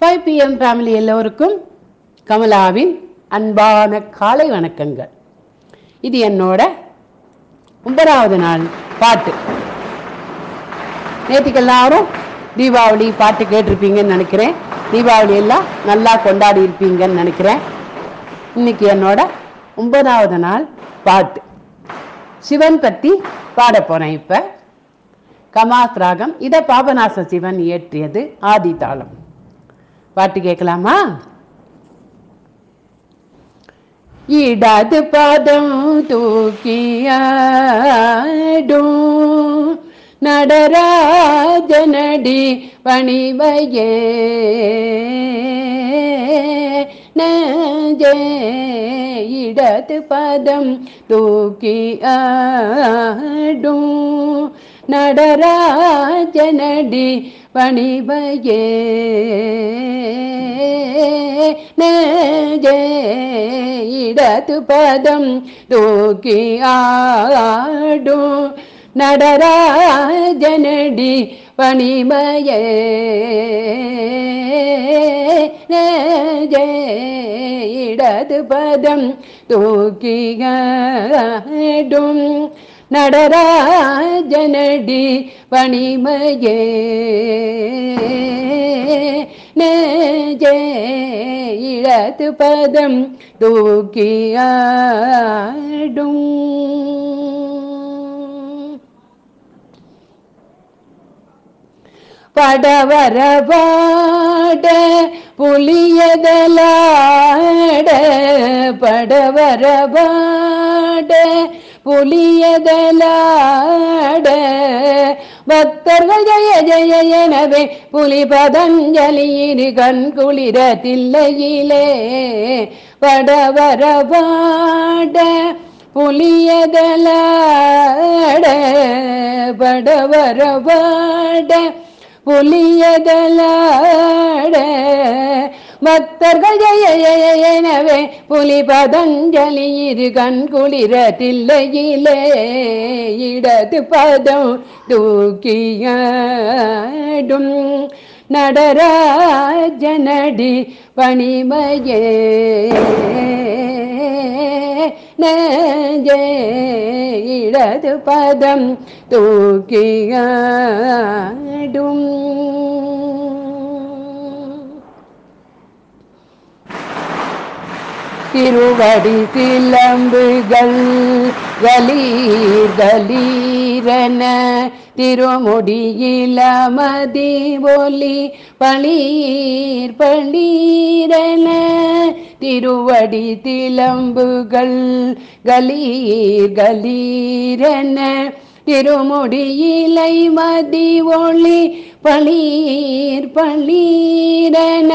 Five PM family எல்லோருக்கும் கமலாவின் அன்பான காலை வணக்கங்கள். இது என்னோட ஒன்பதாவது நாள் பாட்டு. நேற்றுக்கு எல்லாரும் தீபாவளி பாட்டு கேட்டிருப்பீங்கன்னு நினைக்கிறேன். தீபாவளி எல்லாம் நல்லா கொண்டாடி இருப்பீங்கன்னு நினைக்கிறேன். இன்னைக்கு என்னோட ஒன்பதாவது நாள் பாட்டு. சிவன் பற்றி பாட இப்போ. இப்ப கமாஸ் ராகம் இதை பாபநாச சிவன் இயற்றியது ஆதி தாளம் பாட்டு கேட்கலாமா? இடது பாதம் தூக்கியாடும் நடராஜனடி பணிவையே நெஞ்சே. இடது பதம் தூக்கி ஆடும் நடராஜனடி பணிவையே இடது பதம் தூக்கி ஆடும் நடராஜனடி பணிமயே நெஞ்சே இடது பதம் தூக்கியாடும் நடராஜனடி பணிமையே இழத்து பதம் தூக்கியாடும். படவரபாட புலியதலாட படவரபாட புலியதலாட பக்தர்கள் ஜெய ஜெய எனவே புலி பதஞ்சலியிரு கண் குளிர தில்லையிலே படவரபாட புலியதலாட படவரபாட புலியதலாட பக்தர்கள் ஜெய எனவே புலி பதஞ்சலி இரு கண் குளிர தில்லையிலே இடது பதம் தூக்கியாடும் நடராஜனடி பணிமையே. நெஞ்சே இடது பதம் தூக்கியா திருவடி திலம்புகள் கலீர் கலீரன திருமுடியில மதி ஒலி பளீர் பளீரன திருவடி திலம்புகள் கலீர் கலீரன திருமுடியிலை மதி ஒளி பளீர் பளீரன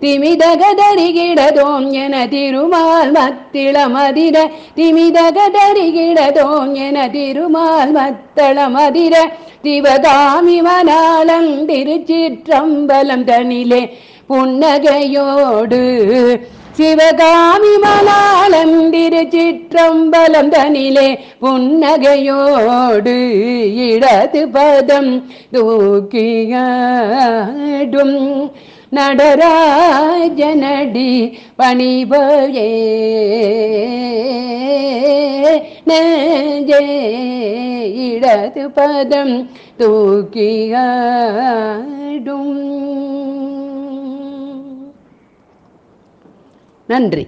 திமிதகதரிகிடதோம் என திருமால் மத்திளமதிர திமிதகதரிகிடதோம் என திருமால் மத்தளமதிர திவகாமி மணாலம் திருச்சிற்றம்பலம் தனிலே புன்னகையோடு. சிவகாமி மணாலம் திருச்சிற்றம்பலம் தனிலே புன்னகையோடு இடது பதம் தூக்கியாடும். நடராஜனடி பணிபவே நெஞ்சே இடது பதம் தூக்கியாடும் நன்றி.